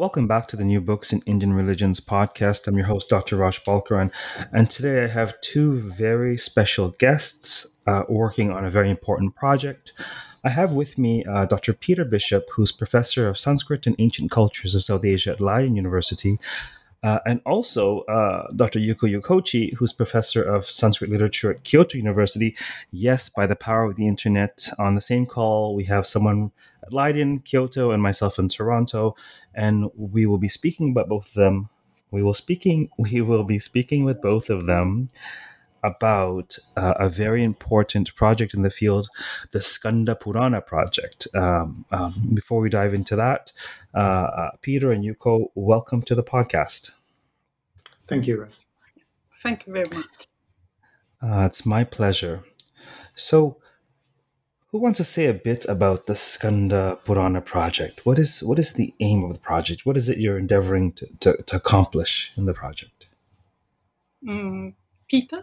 Welcome back to the New Books in Indian Religions podcast. I'm your host, Dr. Raj Balkaran, and today I have two very special guests uh, working on a very important project. I have with me uh, Dr. Peter Bisschop, who's professor of Sanskrit and Ancient Cultures of South Asia at Leiden University, uh, and also uh, Dr. Yuko Yokochi, who's professor of Sanskrit literature at Kyoto University. Yes, by the power of the internet, on the same call, we have someone Leiden, Kyoto, and myself in Toronto, and we will be speaking about both of them. We will speaking. We will be speaking with both of them about uh, a very important project in the field, the Skanda Purana project. Um, um, before we dive into that, uh, uh, Peter and Yuko, welcome to the podcast. Thank you, Thank you very much. Uh, it's my pleasure. So, who wants to say a bit about the Skanda Purana project? What is what is the aim of the project? What is it you're endeavoring to, to, to accomplish in the project? Mm, Peter?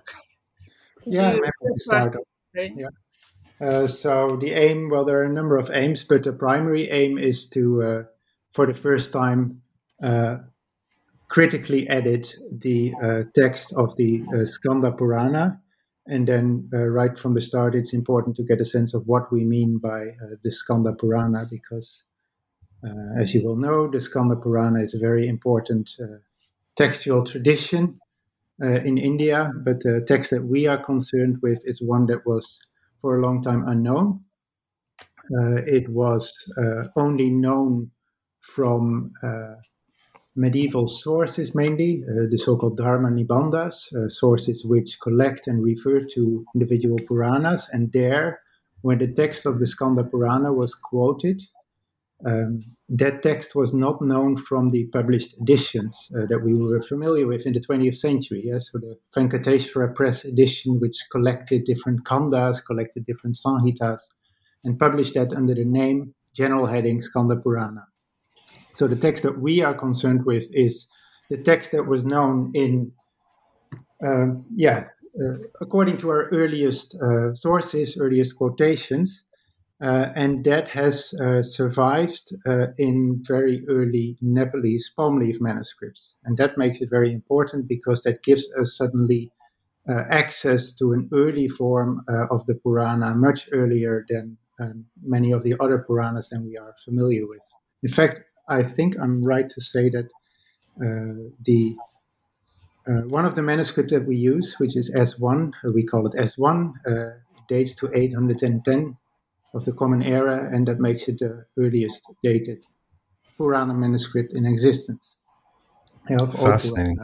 Yeah, I'm happy to start. Yeah. Uh, so the aim, well, there are a number of aims, but the primary aim is to, uh, for the first time, uh, critically edit the uh, text of the uh, Skanda Purana. And then, uh, right from the start, it's important to get a sense of what we mean by the Skanda Purana, because, as you will know, the Skanda Purana is a very important textual tradition uh, in India, but the text that we are concerned with is one that was for a long time unknown. Uh, it was uh, only known from uh, medieval sources mainly, uh, the so called Dharma Nibandhas, uh, sources which collect and refer to individual Puranas. And there, when the text of the Skanda Purana was quoted, um, that text was not known from the published editions uh, that we were familiar with in the 20th century. Yeah? So the Venkateswara Press edition, which collected different kandas, collected different sanhitas, and published that under the name, general heading Skanda Purana. So the text that we are concerned with is the text that was known in, uh, yeah, uh, according to our earliest uh, sources, earliest quotations, uh, and that has uh, survived uh, in very early Nepalese palm leaf manuscripts. And that makes it very important because that gives us suddenly access to an early form of the Purana much earlier than um, many of the other Puranas than we are familiar with. In fact, I think I'm right to say that uh, the one of the manuscripts that we use, which is S1, we call it S1, dates to 810 of the Common Era, and that makes it the earliest dated Purana manuscript in existence. Fascinating.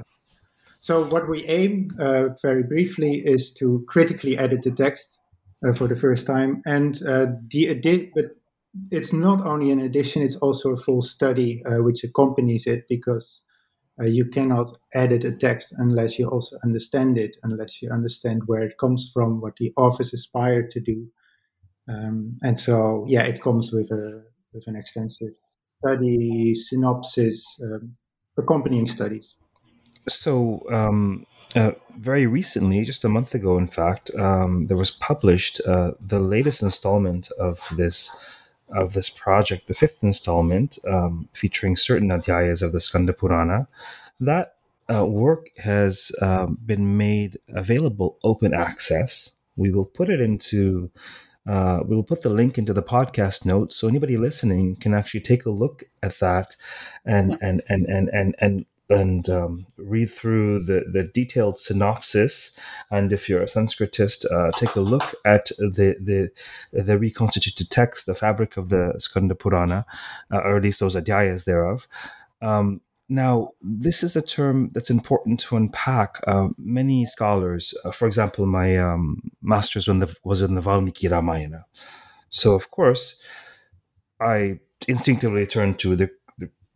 So, what we aim, uh, very briefly, is to critically edit the text uh, for the first time, and uh, the edit, but it's not only an edition; it's also a full study uh, which accompanies it, because uh, you cannot edit a text unless you also understand it, unless you understand where it comes from, what the authors aspired to do, um, and so, yeah, it comes with a with an extensive study, synopsis, um, accompanying studies. So, um, uh, very recently, just a month ago, in fact, um, there was published uh, the latest installment of this of this project, the fifth installment, um, featuring certain adhyayas of the Skanda Purana. That uh, work has um, been made available open access. We will put it into uh, we will put the link into the podcast notes so anybody listening can actually take a look at that and and and and and and and um, read through the, the detailed synopsis. And if you're a Sanskritist, uh, take a look at the, the the reconstituted text, the fabric of the Skanda Purana, uh, or at least those adhyayas thereof. Um, now, this is a term that's important to unpack. Uh, many scholars, uh, for example, my um, master's the, was in the Valmiki Ramayana. So, of course, I instinctively turn to the,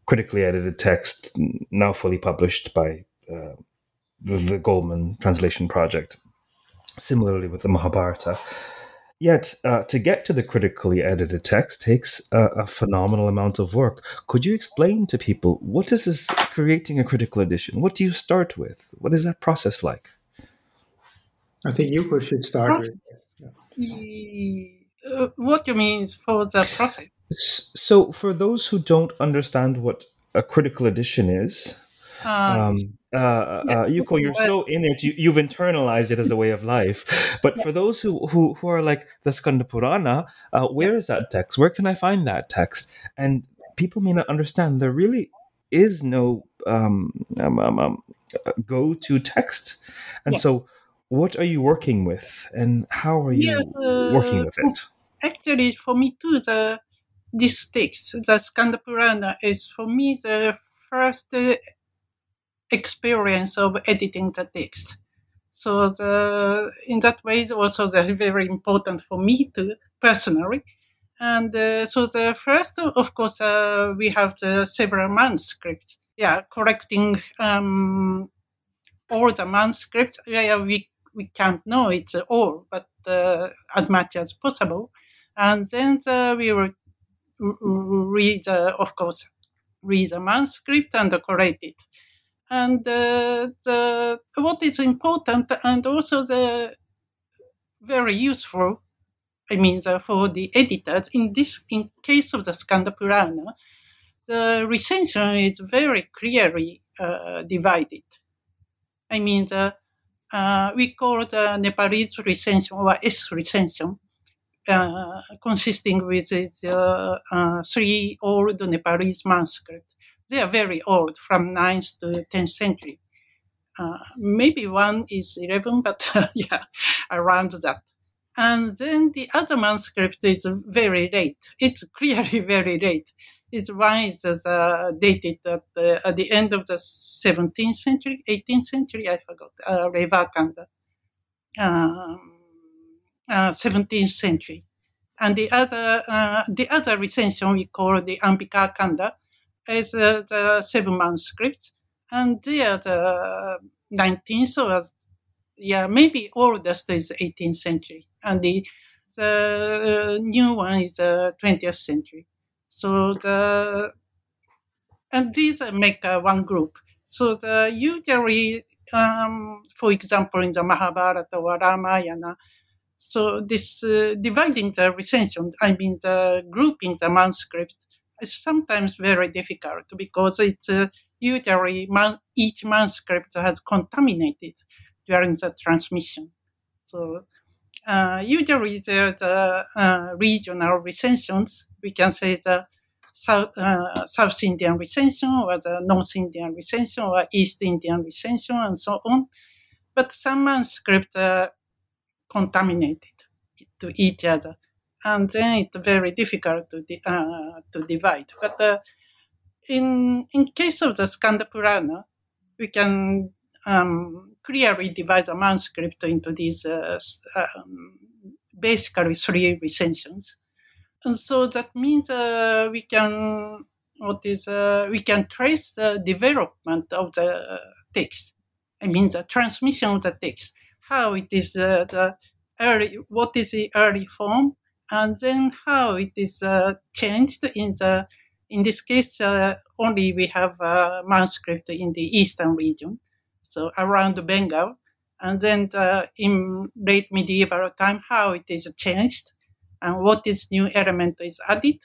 critically edited text, now fully published by uh, the, the Goldman Translation Project. Similarly with the Mahabharata. Yet, uh, to get to the critically edited text takes a, a, phenomenal amount of work. Could you explain to people what is this creating a critical edition? What do you start with? What is that process like? I think you should start with. Uh, what do you mean for the process? So, for those who don't understand what a critical edition is, um, um uh, uh, Yuko, you're so in it. You, have internalized it as a way of life. But for those who who, who are like the Skanda Purana, uh, where is that text? Where can I find that text? And people may not understand. There really is no um, um, um, um go to text. And yeah. so, what are you working with, and how are you yeah, working with it? Actually, for me too, the this text, the Skanda Purana, is for me the first experience of editing the text. So the, in that way, also they're very important for me to personally. And uh, so the first, of course, uh, we have the several manuscripts. Yeah, correcting um, all the manuscripts. Yeah, we we can't know it's all, but uh, as much as possible. And then the, we will read, uh, of course, read the manuscript and correct it. And uh, the what is important and also the very useful i mean the, for the editors in this in case of the skanda purana the recension is very clearly uh, divided. I mean the uh, we call the Nepalese recension or S recension, uh, consisting with the uh, three old Nepalese manuscripts they are very old, from 9th to 10th century. Uh, maybe one is 11, but uh, yeah, around that. And then the other manuscript is very late. It's clearly very late. It's one is uh, dated at the, at the end of the 17th century, 18th century, I forgot, uh, Revakanda, um, uh, 17th century. And the other, uh, the other recension we call the Ambika Kanda, is uh, the seven manuscripts, and they are the 19th or yeah, maybe oldest is 18th century, and the the new one is the 20th century. So the and these make uh, one group. So the usually, um, for example, in the Mahabharata or Ramayana, so this uh, dividing the recension, I mean the grouping the manuscripts is sometimes very difficult because it's uh, usually man- each manuscript has contaminated during the transmission. So uh, usually there are the uh, regional recensions. We can say the South, uh, South Indian recension or the North Indian recension or East Indian recension and so on. But some manuscripts are contaminated to each other and then it's very difficult to, uh, to divide. But uh, in, in case of the Skanda Purana, we can um, clearly divide the manuscript into these uh, um, basically three recensions. And so that means uh, we can what is uh, we can trace the development of the text. I mean the transmission of the text, how it is uh, the early, what is the early form, and then how it is uh, changed in the in this case uh, only we have a manuscript in the eastern region so around bengal and then the, in late medieval time how it is changed and what is new element is added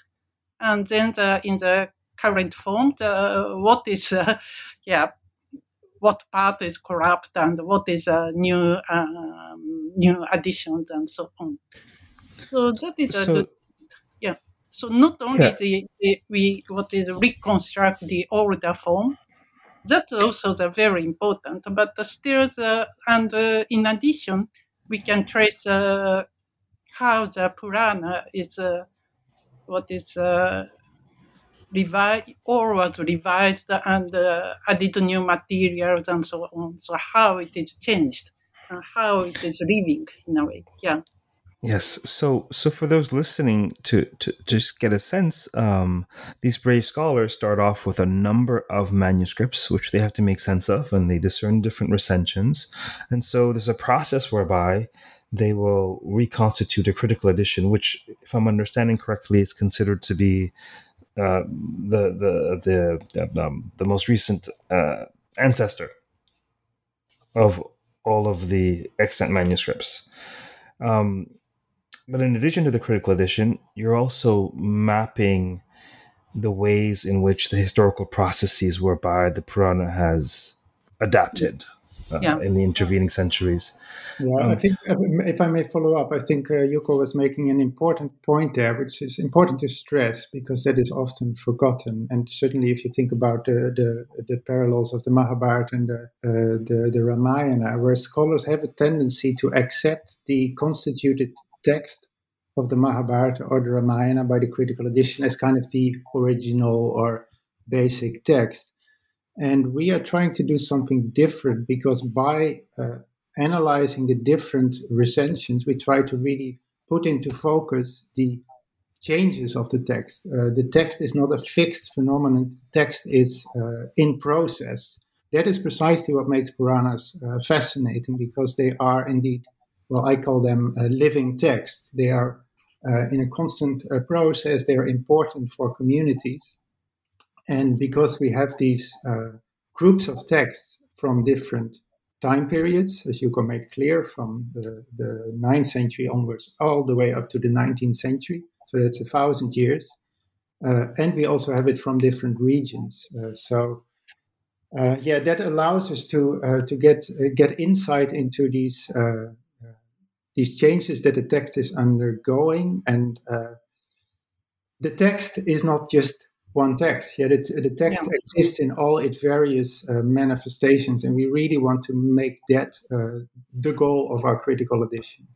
and then the, in the current form the, what is uh, yeah what part is corrupt and what is a new um, new additions and so on so that is so, the, yeah. So not only yeah. the, the, we what is reconstruct the older form, that's also the very important. But still, the, and uh, in addition, we can trace uh, how the Purana is uh, what is uh, revised or was revised and uh, added new materials and so on. So how it is changed and how it is living in a way. Yeah. Yes. So, so for those listening to to just get a sense, um, these brave scholars start off with a number of manuscripts which they have to make sense of, and they discern different recensions. And so, there's a process whereby they will reconstitute a critical edition, which, if I'm understanding correctly, is considered to be uh, the the the um, the most recent uh, ancestor of all of the extant manuscripts. Um, but in addition to the critical edition, you're also mapping the ways in which the historical processes whereby the Purana has adapted uh, yeah. in the intervening centuries. Yeah, um, I think if I may follow up, I think uh, Yuko was making an important point there, which is important to stress because that is often forgotten. And certainly, if you think about the the, the parallels of the Mahabharata and the, uh, the the Ramayana, where scholars have a tendency to accept the constituted text of the Mahabharata or the Ramayana by the critical edition as kind of the original or basic text. And we are trying to do something different because by uh, analyzing the different recensions, we try to really put into focus the changes of the text. Uh, the text is not a fixed phenomenon, the text is uh, in process. That is precisely what makes Puranas uh, fascinating because they are indeed well, I call them uh, living texts. They are uh, in a constant process, they are important for communities. And because we have these uh, groups of texts from different time periods, as you can make clear, from the, the 9th century onwards all the way up to the 19th century, so that's a thousand years. Uh, and we also have it from different regions. Uh, so uh, yeah, that allows us to uh, to get uh, get insight into these these changes that the text is undergoing. And uh, the text is not just one text. Yeah, the, the text yeah. exists in all its various uh, manifestations, and we really want to make that uh, the goal of our critical edition,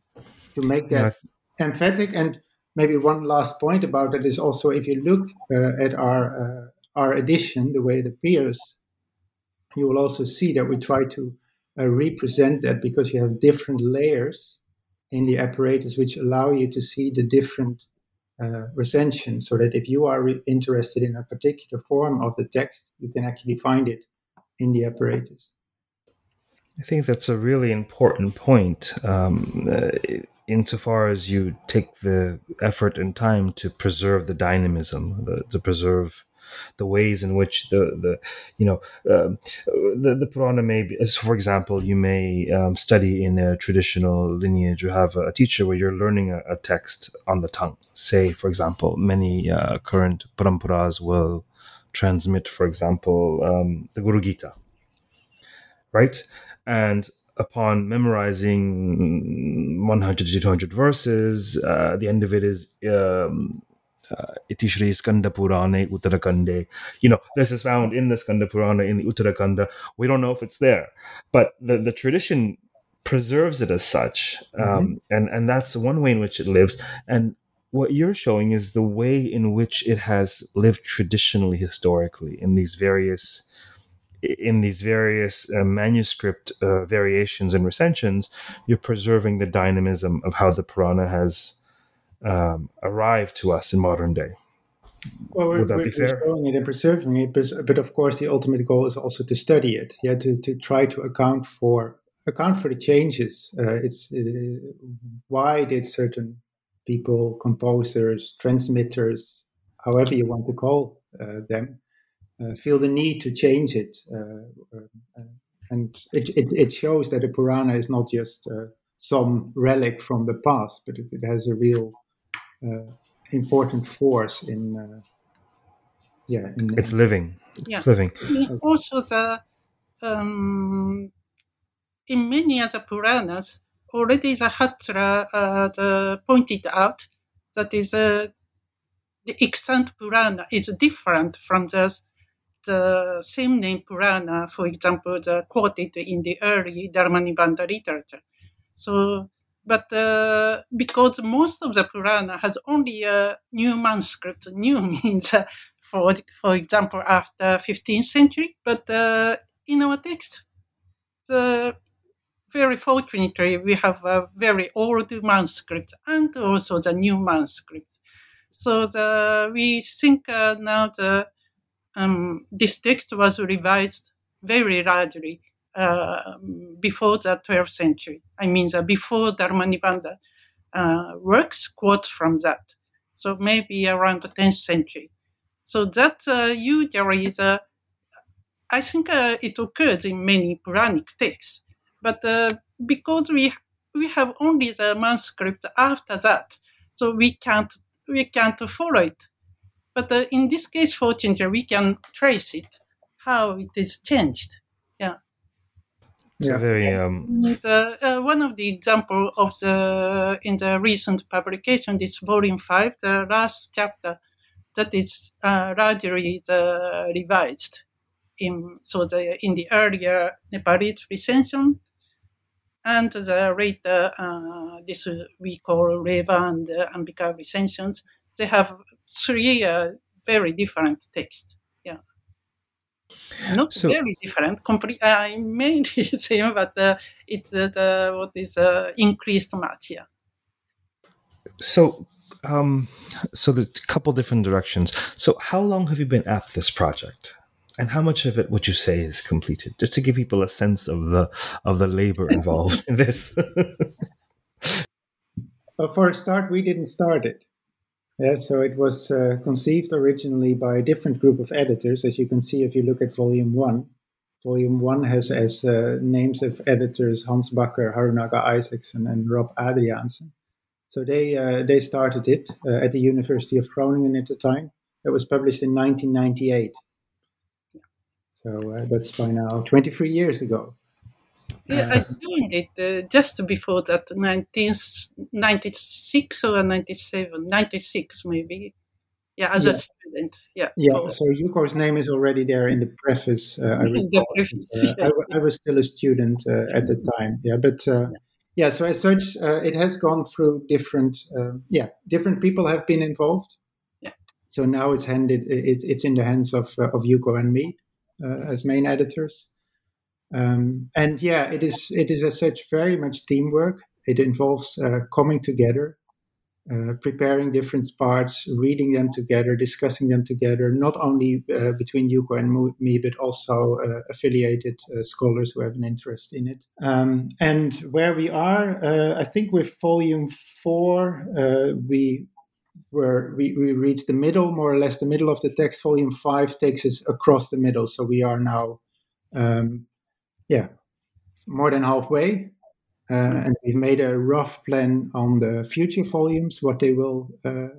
to make that yeah. emphatic. And maybe one last point about that is also if you look uh, at our uh, our edition, the way it appears, you will also see that we try to uh, represent that because you have different layers in the apparatus which allow you to see the different uh, recensions so that if you are re- interested in a particular form of the text, you can actually find it in the apparatus. I think that's a really important point. Um, uh, insofar as you take the effort and time to preserve the dynamism, the, to preserve the ways in which the the you know um, the the Purana may be, for example, you may um, study in a traditional lineage. You have a, teacher where you're learning a, a, text on the tongue. Say, for example, many uh, current paramparas will transmit, for example, um, the Guru Gita, right? And upon memorizing 100 to 200 verses, uh, the end of it is um, uh, Itishri Skanda Purana Uttarakande. You know, this is found in the Skanda Purana in the Uttarakanda. We don't know if it's there, but the, the tradition preserves it as such. Mm-hmm. Um, and, and that's one way in which it lives. And what you're showing is the way in which it has lived traditionally, historically, in these various in these various uh, manuscript uh, variations and recensions, you're preserving the dynamism of how the Purana has um, arrive to us in modern day. Well, Would that we're, be fair? We're showing it and preserving it, but, but of course, the ultimate goal is also to study it. Yeah, to, to try to account for account for the changes. Uh, it's uh, why did certain people, composers, transmitters, however you want to call uh, them, uh, feel the need to change it. Uh, uh, and it, it, it, shows that the Purana is not just some relic from the past, but it, it has a real important force in uh, yeah in, it's living. It's yeah. living. Also the um, in many other puranas already the Hazra uh, the pointed out that is uh, the extant purana is different from the the same name purana for example the quoted in the early dharmanibandha literature. So but uh, because most of the Purana has only a new manuscript, new means, uh, for for example, after 15th century. But uh, in our text, the very fortunately, we have a very old manuscript and also the new manuscript. So the, we think uh, now the um, this text was revised very largely before the 12th century. I mean, the before Dharmanibandha uh, works quote from that. So maybe around the 10th century. So that uh, usually the, I think uh, it occurs in many Puranic texts, but uh, because we we have only the manuscript after that, so we can't we can't follow it. But uh, in this case, for fortunately, we can trace it how it is changed. Yeah. It's yeah. very um... the, uh, one of the example of the in the recent publication, this volume five, the last chapter, that is uh, largely the revised in so the in the earlier Nepalese recension and the later uh, this we call Reva and uh, Ambika recensions. They have three uh, very different texts not so, very different. Complete, uh, mainly same, but uh, it's uh, the what is uh, increased much. Yeah. So, um, so there's a couple different directions. So, how long have you been at this project? And how much of it would you say is completed? Just to give people a sense of the of the labor involved in this. well, for a start, we didn't start it. Yeah, so it was uh, conceived originally by a different group of editors, as you can see if you look at volume one. Volume one has as uh, names of editors Hans Bakker, Harunaga Isaacson, and Rob Adriaensen. So they uh, they started it uh, at the University of Groningen at the time. It was published in 1998. So uh, that's by now 23 years ago. Yeah, I joined it uh, just before that, 1996 or 97, 96 maybe. Yeah, as yeah. a student. Yeah. Yeah. For, so Yuko's name is already there in the preface. Uh, I, the preface, uh, I, was still a student uh, at the time. Yeah, but uh, yeah. So as such, uh, it has gone through different. yeah, different people have been involved. Yeah. So now it's handed. It, it's in the hands of of Yuko and me as main editors. Um, and yeah, it is it is as such very much teamwork. It involves uh, coming together, uh, preparing different parts, reading them together, discussing them together, not only uh, between Yuko and me, but also uh, affiliated uh, scholars who have an interest in it. Um, and where we are, uh, I think with volume four, we were we, we reached the middle, more or less the middle of the text. Volume five takes us across the middle, so we are now um, yeah, more than halfway. Uh, and we've made a rough plan on the future volumes, what they will uh,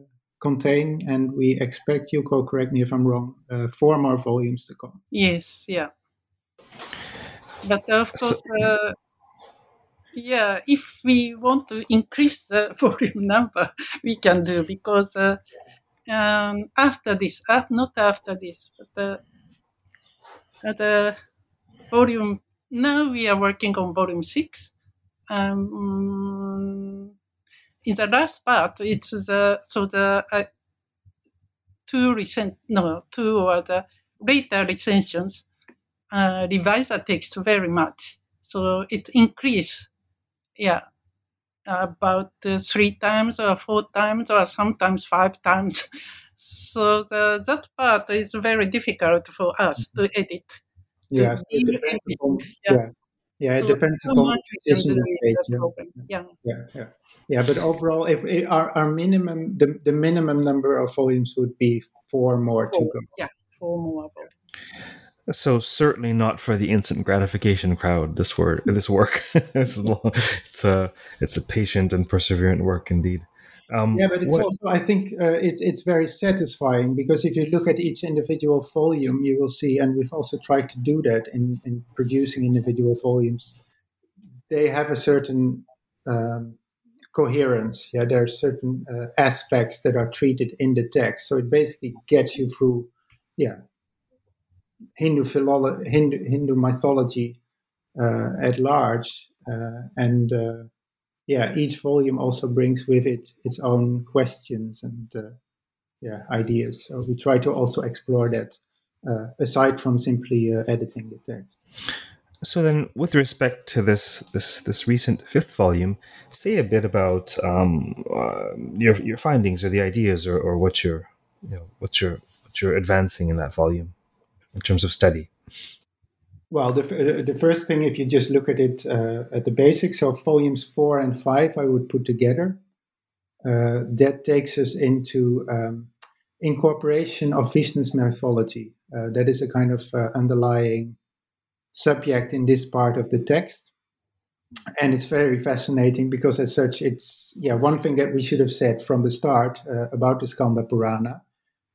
contain, and we expect Yuko, correct me if I'm wrong, uh, four more volumes to come. Yes, yeah. But of course, uh, yeah, if we want to increase the volume number, we can do because uh, um, after this, uh, not after this, but the volume now we are working on volume six. Um, in the last part, it's the so the uh, two recent no two or the later recensions uh, revise the text very much, so it increase, yeah, about uh, three times or four times or sometimes five times. So the, that part is very difficult for us to edit. Yeah, so it depends upon, yeah. yeah. Yeah, it so depends upon the position yeah. yeah. yeah, yeah, But overall, if, if our, our minimum, the, the minimum number of volumes would be four more four, to go. Yeah, four more. So certainly not for the instant gratification crowd. This word, this work, it's, it's a it's a patient and perseverant work indeed. Um, yeah, but it's what, also I think uh, it's it's very satisfying because if you look at each individual volume, you will see, and we've also tried to do that in in producing individual volumes. They have a certain um, coherence. Yeah, there are certain uh, aspects that are treated in the text, so it basically gets you through. Yeah, Hindu philolo- Hindu, Hindu mythology uh, at large, uh, and uh, yeah, each volume also brings with it its own questions and uh, yeah ideas. So we try to also explore that uh, aside from simply uh, editing the text. So then, with respect to this this this recent fifth volume, say a bit about um, uh, your your findings or the ideas or, or what you're you know what you're what you're advancing in that volume in terms of study. Well, the, uh, the first thing, if you just look at it uh, at the basics, so volumes four and five, I would put together. Uh, that takes us into um, incorporation of Vishnu's mythology. Uh, that is a kind of uh, underlying subject in this part of the text. And it's very fascinating because, as such, it's yeah one thing that we should have said from the start uh, about the Skanda Purana.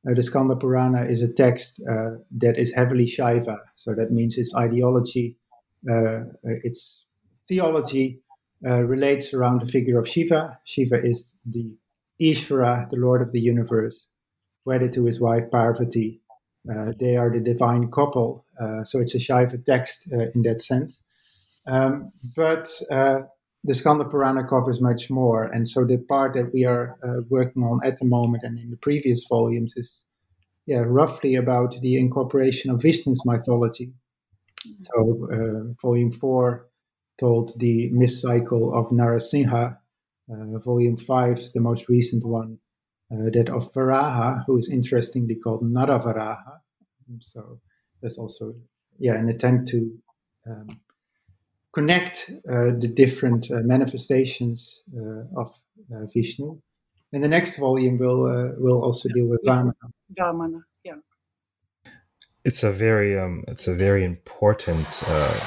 Uh, the Skanda Purana is a text uh, that is heavily Shaiva, so that means its ideology, uh, its theology uh, relates around the figure of Shiva. Shiva is the Ishvara, the Lord of the universe, wedded to his wife Parvati, uh, they are the divine couple. Uh, so it's a Shaiva text uh, in that sense. Um, but the Skanda Purana covers much more. And so the part that we are working on at the moment and in the previous volumes is yeah, roughly about the incorporation of Vishnu's mythology. So, uh, volume four told the myth cycle of Narasimha. Uh, volume five, the most recent one, uh, that of Varaha, who is interestingly called Naravaraha. So there's also yeah an attempt to um, connect uh, the different uh, manifestations uh, of uh, Vishnu. And the next volume will uh, will also deal with Vamana. Vamana, yeah. It's a very um, it's a very important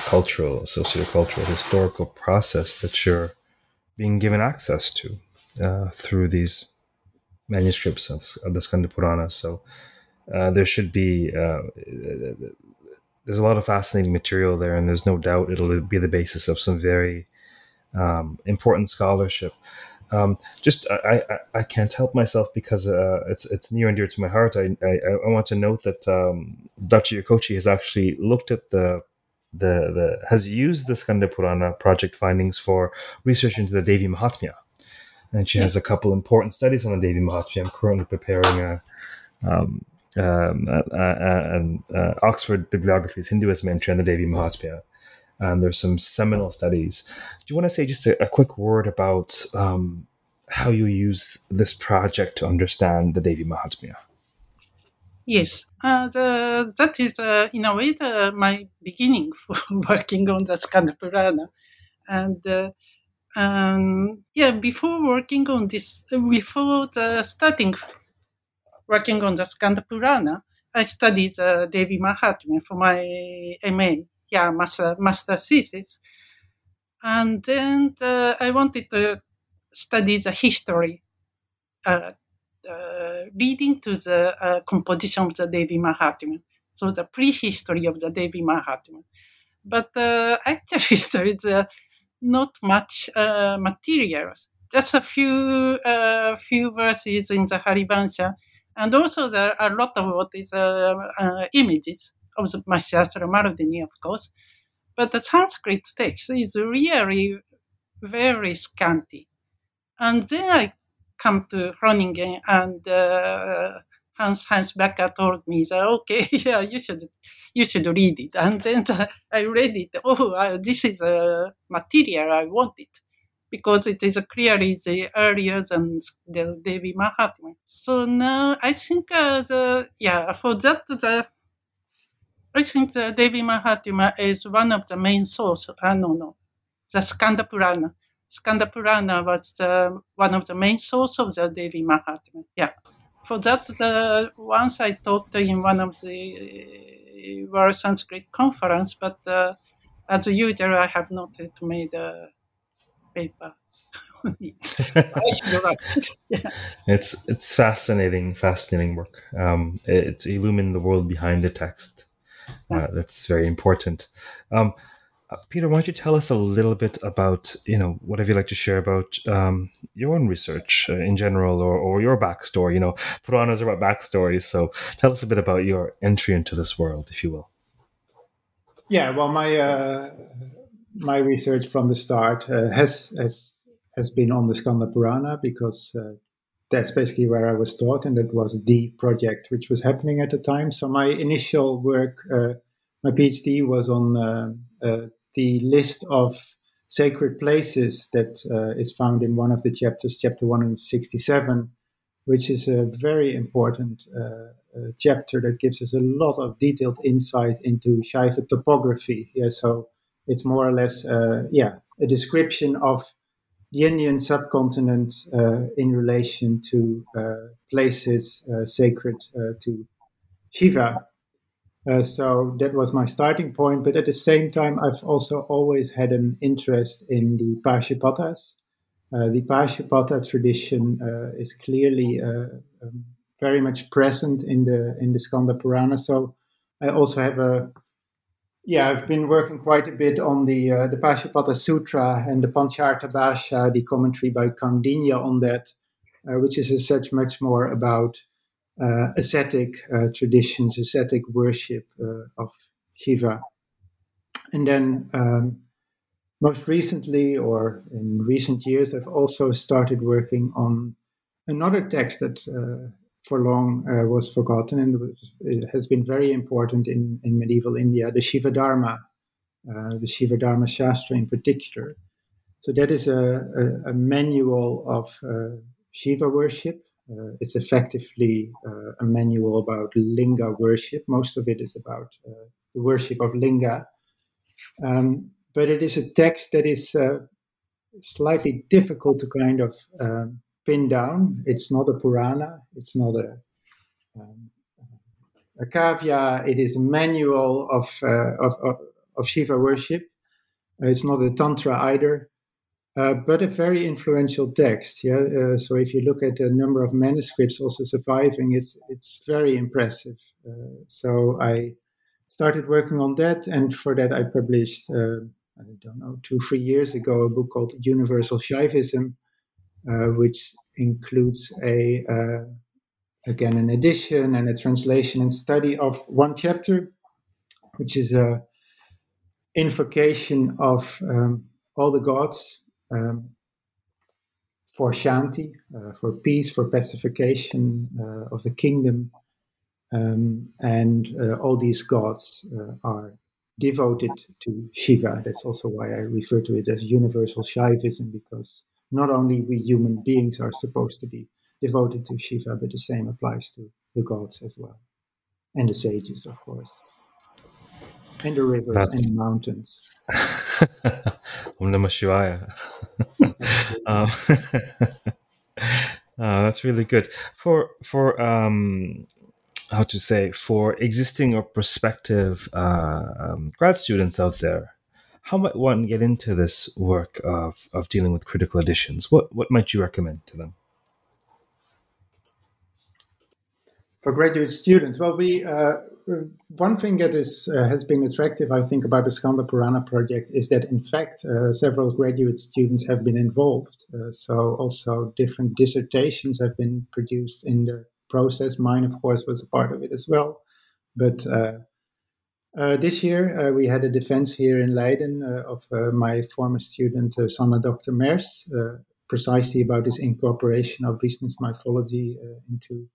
cultural, sociocultural, historical process that you're being given access to through these manuscripts of, of the Skanda Purana. So uh, there should be uh, there's a lot of fascinating material there, and there's no doubt it'll be the basis of some very um, important scholarship. Um, just I, I, I, can't help myself because uh, it's it's near and dear to my heart. I I, I want to note that um, Dr. Yokochi has actually looked at the the the has used the Skanda Purana project findings for research into the Devi Mahatmya and she has a couple important studies on the Devi Mahatmya. I'm currently preparing a, um, um, an uh, Oxford bibliographies, Hinduism entry on the Devi Mahatmya. And there's some seminal studies. Do you want to say just a, a quick word about um, how you use this project to understand the Devi Mahatmya? Yes, uh, the, that is uh, in a way the, my beginning for working on the Skanda Purana. And uh, um, yeah, before working on this, before the starting working on the Skanda Purana, I studied uh, Devi Mahatmya for my MA, yeah, master, master thesis. And then the, I wanted to study the history uh, uh, leading to the uh, composition of the Devi Mahatmya. So the prehistory of the Devi Mahatmya. But uh, actually, there is not much uh, materials, just a few uh, few verses in the Harivansha, and also there are a lot of what is uh, uh images of the Mahishasura Mardini, of course. But the Sanskrit text is really very scanty. And then I come to Groningen and uh, Hans Hans Bakker told me that okay, yeah, you should you should read it. And then I read it. Oh, this is a material I wanted because it is clearly the earlier than the Devi Mahatmya. So now I think uh, the yeah for that the I think the Devi Mahatmya is one of the main sources. I don't know the Skanda Purana. Skanda Purana was the, one of the main sources of the Devi Mahatmya. Yeah for that, the once I talked in one of the World Sanskrit conference, but uh, as usual, I have not made a paper. yeah. It's it's fascinating, fascinating work. Um, it, it illumined the world behind the text. Uh, that's very important. Um, uh, Peter, why don't you tell us a little bit about, you know, whatever you'd like to share about um, your own research uh, in general or, or your backstory? You know, Puranas are about backstories. So tell us a bit about your entry into this world, if you will. Yeah, well, my uh, my research from the start uh, has, has has been on the Skanda Purana because uh, that's basically where I was taught, and that was the project which was happening at the time. So my initial work uh, my PhD was on uh, uh, the list of sacred places that uh, is found in one of the chapters, chapter 167, which is a very important chapter that gives us a lot of detailed insight into Shaiva topography. Yeah, so it's more or less, uh, yeah, a description of the Indian subcontinent uh, in relation to uh, places sacred to Shiva. Uh, so that was my starting point. But at the same time, I've also always had an interest in the Pashupatas. Uh, the Pashupata tradition uh, is clearly um, very much present in the in the Skanda Purana. So I also have a yeah, I've been working quite a bit on the uh, the Pashupata Sutra and the Panchartha Bhashya, the commentary by Kaundinya on that, uh, which is as such much more about uh, ascetic uh, traditions, ascetic worship uh, of Shiva. And then, um, most recently, or in recent years, I've also started working on another text that uh, for long uh, was forgotten and it has been very important in, in medieval India, the Shiva Dharma, uh, the Shiva Dharma Shastra in particular. So that is a, a, a manual of Shiva worship uh, it's effectively uh, a manual about linga worship. Most of it is about uh, the worship of linga. Um, but it is a text that is uh, slightly difficult to kind of um, pin down. It's not a Purana, it's not a, um, a kavya, it is a manual of, uh, of, of, of, Shiva worship. Uh, it's not a Tantra either. Uh, but a very influential text. Yeah. Uh, so if you look at the number of manuscripts also surviving, it's it's very impressive. Uh, so I started working on that, and for that I published I don't know two three years ago a book called Universal Shaivism, which includes a again an edition and a translation and study of one chapter, which is a invocation of um, all the gods um, for shanti, uh, for peace, for pacification uh, of the kingdom. Um, and uh, all these gods uh, are devoted to Shiva. That's also why I refer to it as universal Shaivism, because not only we human beings are supposed to be devoted to Shiva, but the same applies to the gods as well, and the sages, of course, and the rivers That's... and the mountains. Om Namah Shivaya. um, uh, that's really good for for um, how to say for existing or prospective uh, um, grad students out there. How might one get into this work of, of dealing with critical editions? What what might you recommend to them? For graduate students, well, we uh, one thing that is uh, has been attractive, I think, about the Skanda Purana project is that, in fact, uh, several graduate students have been involved. Uh, so, also different dissertations have been produced in the process. Mine, of course, was a part of it as well. But uh, this year, uh, we had a defense here in Leiden of my former student, Sanne Dokter-Mersh, precisely about this incorporation of Vishnu's mythology into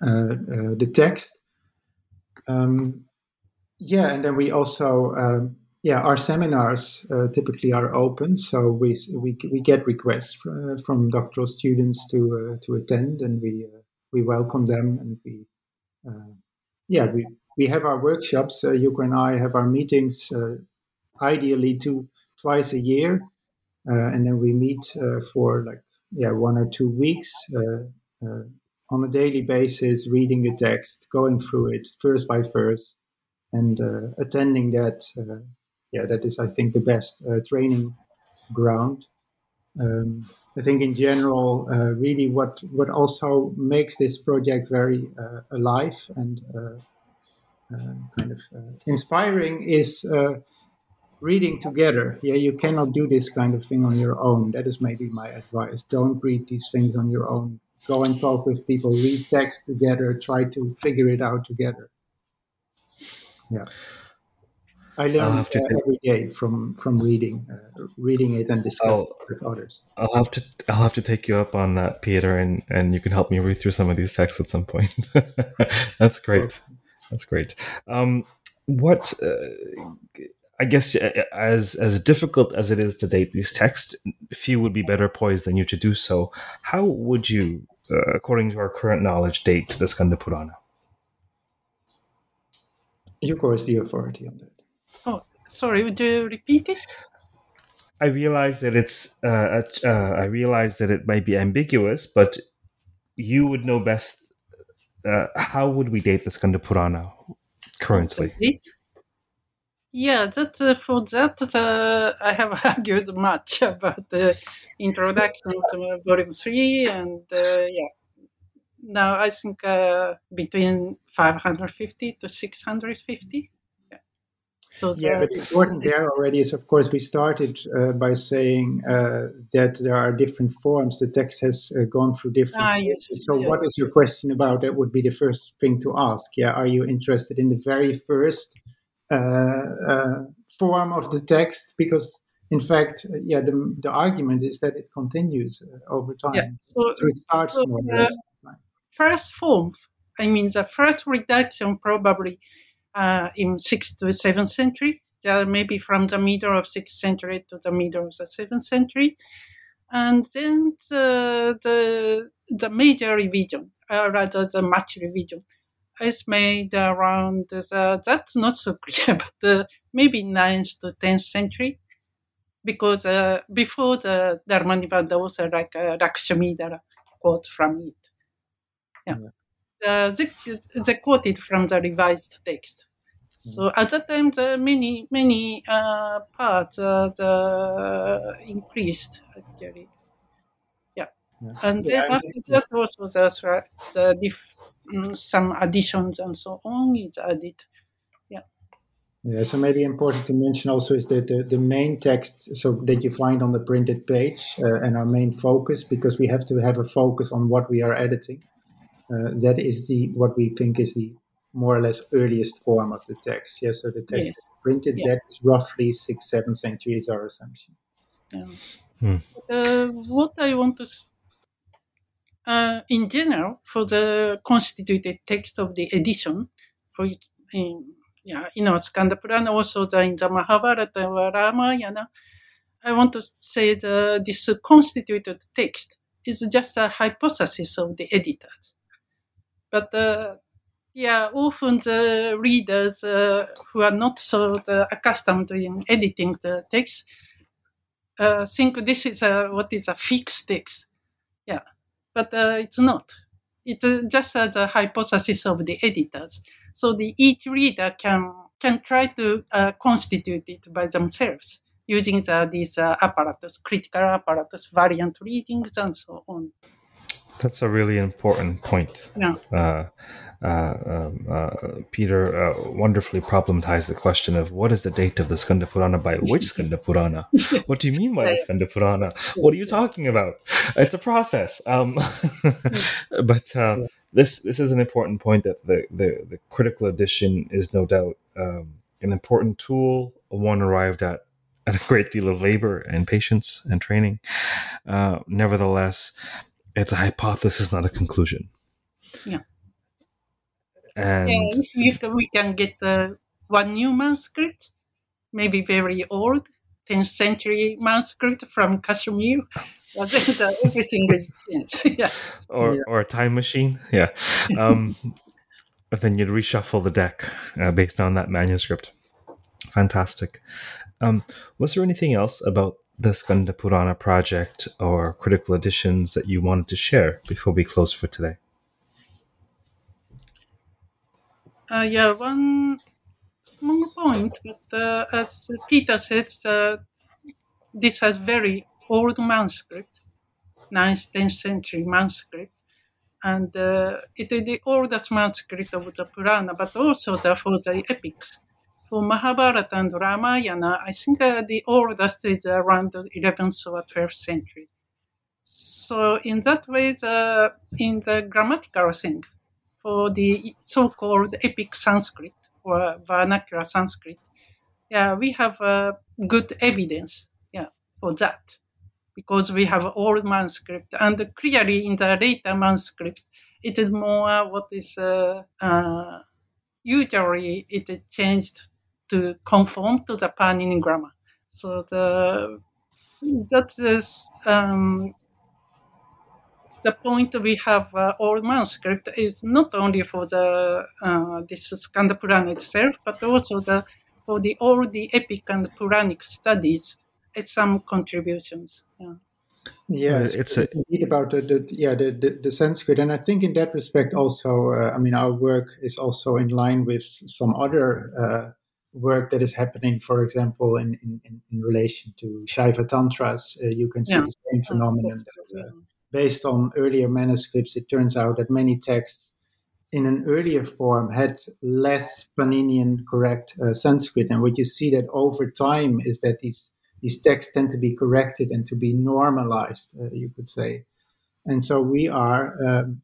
the text. Um, yeah, and then we also um, yeah our seminars uh, typically are open, so we we, we get requests uh, from doctoral students to uh, to attend, and we uh, we welcome them, and we uh, yeah we we have our workshops. Uh, Yuko and I have our meetings, ideally two twice a year, and then we meet for like yeah one or two weeks on a daily basis, reading the text, going through it verse by verse, and uh, attending that. Uh, yeah, that is, I think, the best uh, training ground. Um, I think, in general, uh, really, what what also makes this project very uh, alive and uh, kind of inspiring is reading together. Yeah, you cannot do this kind of thing on your own. That is maybe my advice. Don't read these things on your own go and talk with people, read text together, try to figure it out together. Yeah. I learn uh, every day from from reading, uh, reading it and discussing it with others. I'll have to I'll have to take you up on that, Peter, and and you can help me read through some of these texts at some point. That's great. That's great. Um, what uh, I guess as as difficult as it is to date these texts, few would be better poised than you to do so. How would you, uh, according to our current knowledge, date the Skanda Purana? Yuko is the authority on that. Oh, sorry, would you repeat it? I realize that it's. Uh, uh, I realize that it might be ambiguous, but you would know best. Uh, how would we date the Skanda Purana currently? Yeah, that uh, for that uh, I have argued much about the introduction to volume three, and uh, yeah, now I think uh, between 550 to 650. Yeah, so yeah but important there already is, of course, we started uh, by saying uh, that there are different forms. The text has gone through different. Ah, yes, so, yeah. what is your question about? That would be the first thing to ask. Yeah, are you interested in the very first? Uh, uh, form of the text because in fact yeah the, the argument is that it continues uh, over time yeah. so, so, it starts so, more uh, first form i mean the first redaction probably uh, in 6th to 7th century uh, maybe from the middle of 6th century to the middle of the 7th century and then the the, the major revision uh, rather the much revision is made around the, that's not so clear, but the, maybe 9th to 10th century. Because uh, before the Dharmanibandha was uh, like a Lakshmidhara quote from it. Yeah. yeah. The, they, they quoted from the revised text. So at that time, the many many uh, parts uh, the increased actually. Yeah, yeah. and yeah, then after that also there's the diff- Mm, some additions and so on is added. Yeah. Yeah, so maybe important to mention also is that the, the main text, so that you find on the printed page, uh, and our main focus, because we have to have a focus on what we are editing. Uh, that is the what we think is the more or less earliest form of the text. Yeah, so the text yes. is printed. Yeah. That's roughly six, seven centuries, our assumption. Yeah. Hmm. Uh, what I want to uh, in general, for the constituted text of the edition, for in, yeah, you know, Skanda Purana, also the, in the Mahabharata or Ramayana, I want to say that this constituted text is just a hypothesis of the editors. But uh, yeah, often the readers uh, who are not so uh, accustomed in editing the text uh, think this is a, what is a fixed text. Yeah, but uh, it's not. It's just a hypothesis of the editors. So the each reader can can try to uh, constitute it by themselves using the, these uh, apparatus, critical apparatus, variant readings, and so on. That's a really important point. Yeah. Uh, uh, um, uh, Peter uh, wonderfully problematized the question of what is the date of the Skanda Purana by which Skanda Purana? what do you mean by the Skanda Purana? What are you talking about? It's a process. Um, but uh, this this is an important point that the, the, the critical edition is no doubt um, an important tool, one arrived at at a great deal of labor and patience and training. Uh, nevertheless, it's a hypothesis, not a conclusion. Yeah. And yeah, if we can get uh, one new manuscript, maybe very old, 10th century manuscript from Kashmir, well, then everything is changed. yeah. Or, yeah. or a time machine. Yeah. Um, but then you'd reshuffle the deck uh, based on that manuscript. Fantastic. Um, was there anything else about the Skanda Purana project or critical editions that you wanted to share before we close for today? Uh, yeah, one small point, but uh, as Peter said, uh, this has very old manuscript, 9th, 10th century manuscript, and uh, it is the oldest manuscript of the Purana, but also the, for the epics. For Mahabharata and Ramayana, I think uh, the oldest is around the 11th or 12th century. So in that way, the, in the grammatical sense, for the so-called epic Sanskrit or vernacular Sanskrit, yeah, we have uh, good evidence, yeah, for that because we have old manuscript and clearly in the later manuscript, it is more what is uh, uh, usually it is changed to conform to the Panini grammar. So the that is um, the point we have uh, all manuscript is not only for the uh, this Skanda Purana itself, but also the for the all the epic and Puranic studies. It's some contributions. Yeah. Yes, it's a, indeed about the, the yeah the, the, the Sanskrit, and I think in that respect also, uh, I mean, our work is also in line with some other uh, work that is happening, for example, in in, in relation to Shaiva tantras. Uh, you can see yeah. the same phenomenon that, uh, based on earlier manuscripts, it turns out that many texts in an earlier form had less Paninian correct uh, Sanskrit, and what you see that over time is that these these texts tend to be corrected and to be normalized, uh, you could say. And so we are, um,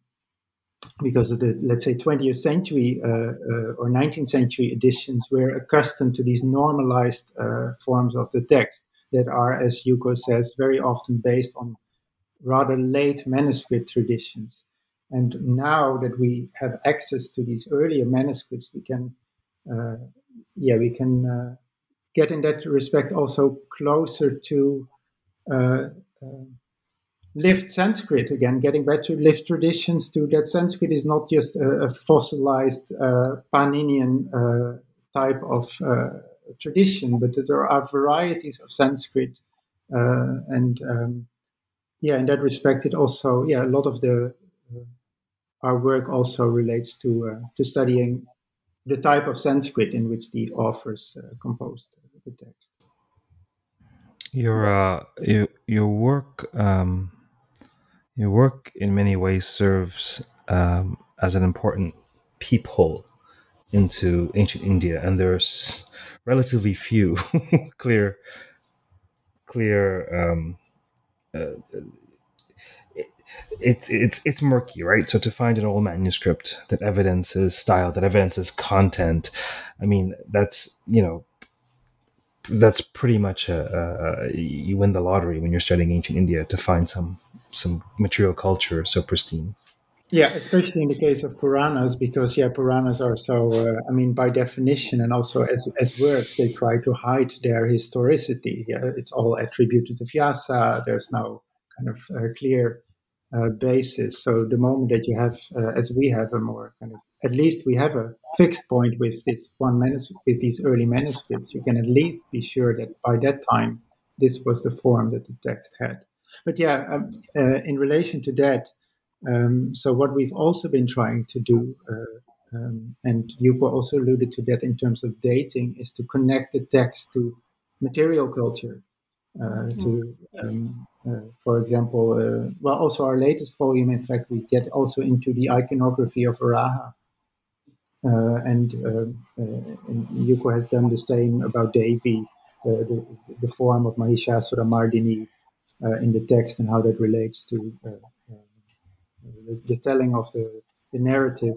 because of the, let's say, 20th century uh, uh, or 19th century editions, we're accustomed to these normalized uh, forms of the text that are, as Yuko says, very often based on rather late manuscript traditions. And now that we have access to these earlier manuscripts, we can, uh, yeah, we can uh, get in that respect also closer to uh, lived Sanskrit again, getting back to lived traditions. To that Sanskrit is not just a, a fossilized uh, Paninian uh, type of uh, tradition, but that there are varieties of Sanskrit, uh, and um, yeah, in that respect, it also yeah a lot of the our work also relates to to studying the type of Sanskrit in which the authors composed the text. Your uh, your your work um, your work in many ways serves um, as an important peephole into ancient India, and there's relatively few clear clear um, uh, it's it's it's murky, right? So to find an old manuscript that evidences style, that evidences content, I mean, that's you know that's pretty much a, a, you win the lottery when you're studying ancient India to find some some material culture so pristine. Yeah, especially in the case of Puranas, because yeah, Puranas are so. Uh, I mean, by definition, and also as as works, they try to hide their historicity. Yeah, it's all attributed to Vyasa. There's no kind of uh, clear uh, basis. So the moment that you have, uh, as we have, a more kind of at least we have a fixed point with this one manuscript, with these early manuscripts. You can at least be sure that by that time, this was the form that the text had. But yeah, um, uh, in relation to that, um, so what we've also been trying to do, uh, um, and Yuko also alluded to that in terms of dating, is to connect the text to material culture. Uh, to, um, uh, for example, uh, well, also our latest volume, in fact, we get also into the iconography of Varaha. Uh, and, uh, uh, and, Yuko has done the same about Devi, the, the, form of Mahishasura Mardini in the text and how that relates to the, the, telling of the, the narrative.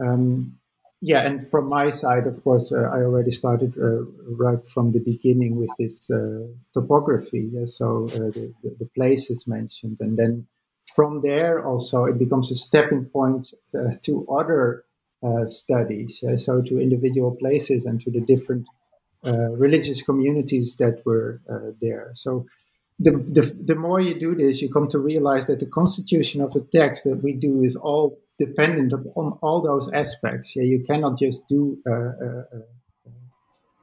Um, yeah, and from my side, of course, uh, I already started uh, right from the beginning with this uh, topography. Yeah? So the, the, the, places mentioned, and then from there also it becomes a stepping point to other uh, studies, uh, so to individual places and to the different uh, religious communities that were uh, there. So the, the, the more you do this, you come to realize that the constitution of the text that we do is all dependent on all those aspects. Yeah, you cannot just do a, a,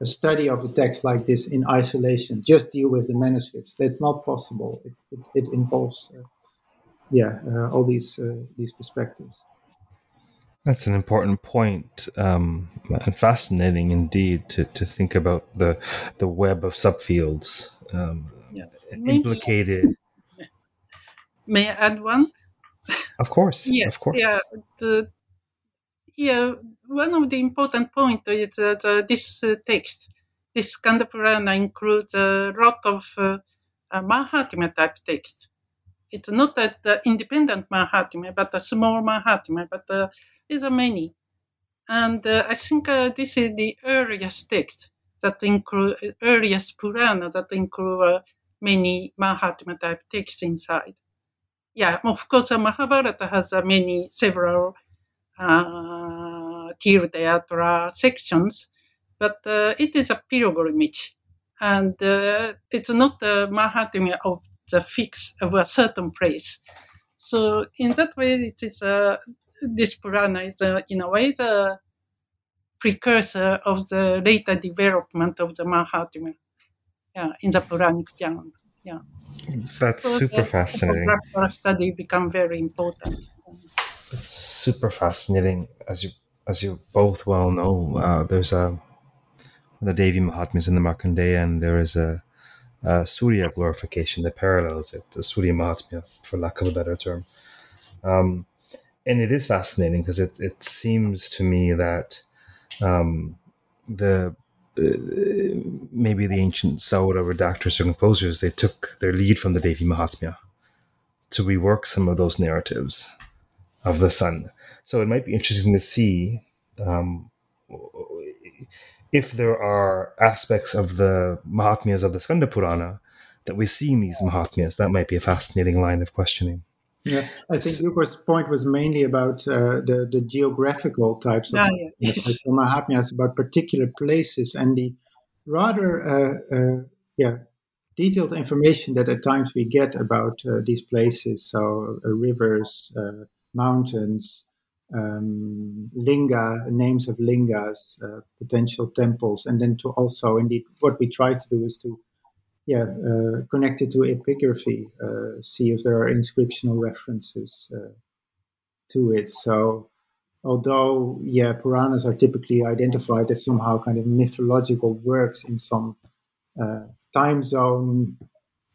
a study of a text like this in isolation. Just deal with the manuscripts. That's not possible. It, it, it involves, uh, yeah, uh, all these these perspectives. That's an important point, um, and fascinating indeed to, to think about the the web of subfields um, yeah. implicated. May I add one? Of course, yeah, of course. Yeah, the, yeah. One of the important points is that uh, this uh, text, this Skanda Purana, includes a lot of uh, Mahatmya type text. It's not that uh, independent Mahatmya, but a small Mahatmya, but uh, is many. And uh, I think uh, this is the earliest text that include, earliest Purana that include uh, many Mahatmya type texts inside. Yeah, of course, Mahabharata has uh, many, several uh, sections, but uh, it is a pilgrimage. And uh, it's not the Mahatmya of the fix of a certain place. So in that way, it is uh, this Purana is uh, in a way the precursor of the later development of the Mahatmya yeah, in the Puranic genre. Yeah. That's so super fascinating. study become very important. It's super fascinating, as you as you both well know. Uh, there's a the Devi Mahatmya in the Markandeya, and there is a, a Surya glorification that parallels it, the Surya Mahatmya, for lack of a better term. Um, and it is fascinating because it, it seems to me that um, the uh, maybe the ancient Saura redactors or composers they took their lead from the Devi Mahatmya to rework some of those narratives of the sun. So it might be interesting to see um, if there are aspects of the Mahatmyas of the Skanda Purana that we see in these Mahatmyas. That might be a fascinating line of questioning. Yeah, I think Yuko's point was mainly about uh, the the geographical types of yeah, yeah. Yes. Mahatmyas, about particular places, and the rather uh, uh, yeah detailed information that at times we get about uh, these places, so uh, rivers, uh, mountains, um, linga, names of lingas, potential temples, and then to also indeed what we try to do is to yeah, uh, connected to epigraphy, uh, see if there are inscriptional references uh, to it. So, although yeah, Puranas are typically identified as somehow kind of mythological works in some uh, time zone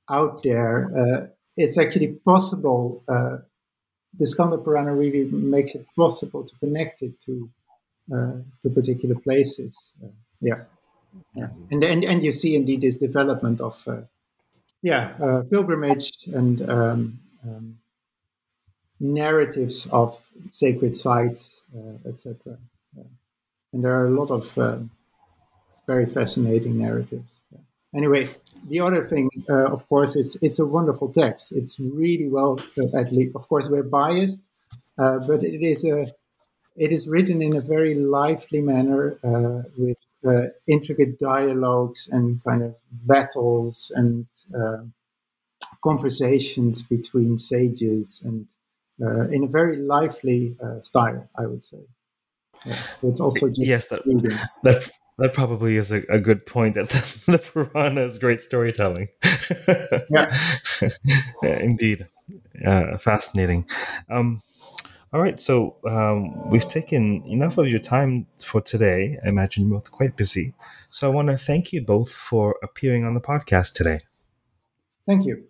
out there, uh, it's actually possible. Uh, the Skanda Purana really makes it possible to connect it to to particular places. yeah yeah. And, and and you see indeed this development of uh, yeah uh, pilgrimage and um, um, narratives of sacred sites, uh, etc. Yeah. And there are a lot of um, very fascinating narratives. Yeah. Anyway, the other thing, uh, of course, it's it's a wonderful text. It's really well, uh, at least, of course, we're biased, uh, but it is a it is written in a very lively manner with uh, intricate dialogues and kind of battles and uh, conversations between sages and uh, in a very lively uh, style, I would say. Yeah, it's also yes, that, that that probably is a, a good point. That the, the Purana is great storytelling. yeah. yeah, indeed, uh, fascinating. Um, all right, so um, we've taken enough of your time for today. I imagine you're both quite busy. So I want to thank you both for appearing on the podcast today. Thank you.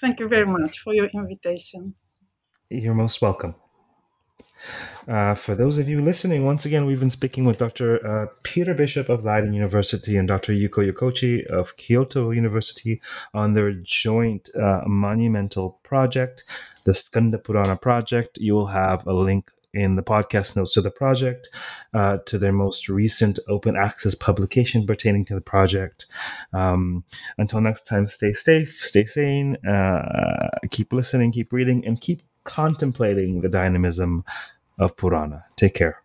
Thank you very much for your invitation. You're most welcome. Uh, for those of you listening, once again, we've been speaking with Dr. Uh, Peter Bisschop of Leiden University and Dr. Yuko Yokochi of Kyoto University on their joint uh, monumental project, the Skanda Purana project. You will have a link in the podcast notes to the project, uh, to their most recent open access publication pertaining to the project. Um, until next time, stay safe, stay sane, uh, keep listening, keep reading, and keep contemplating the dynamism of Purana. Take care.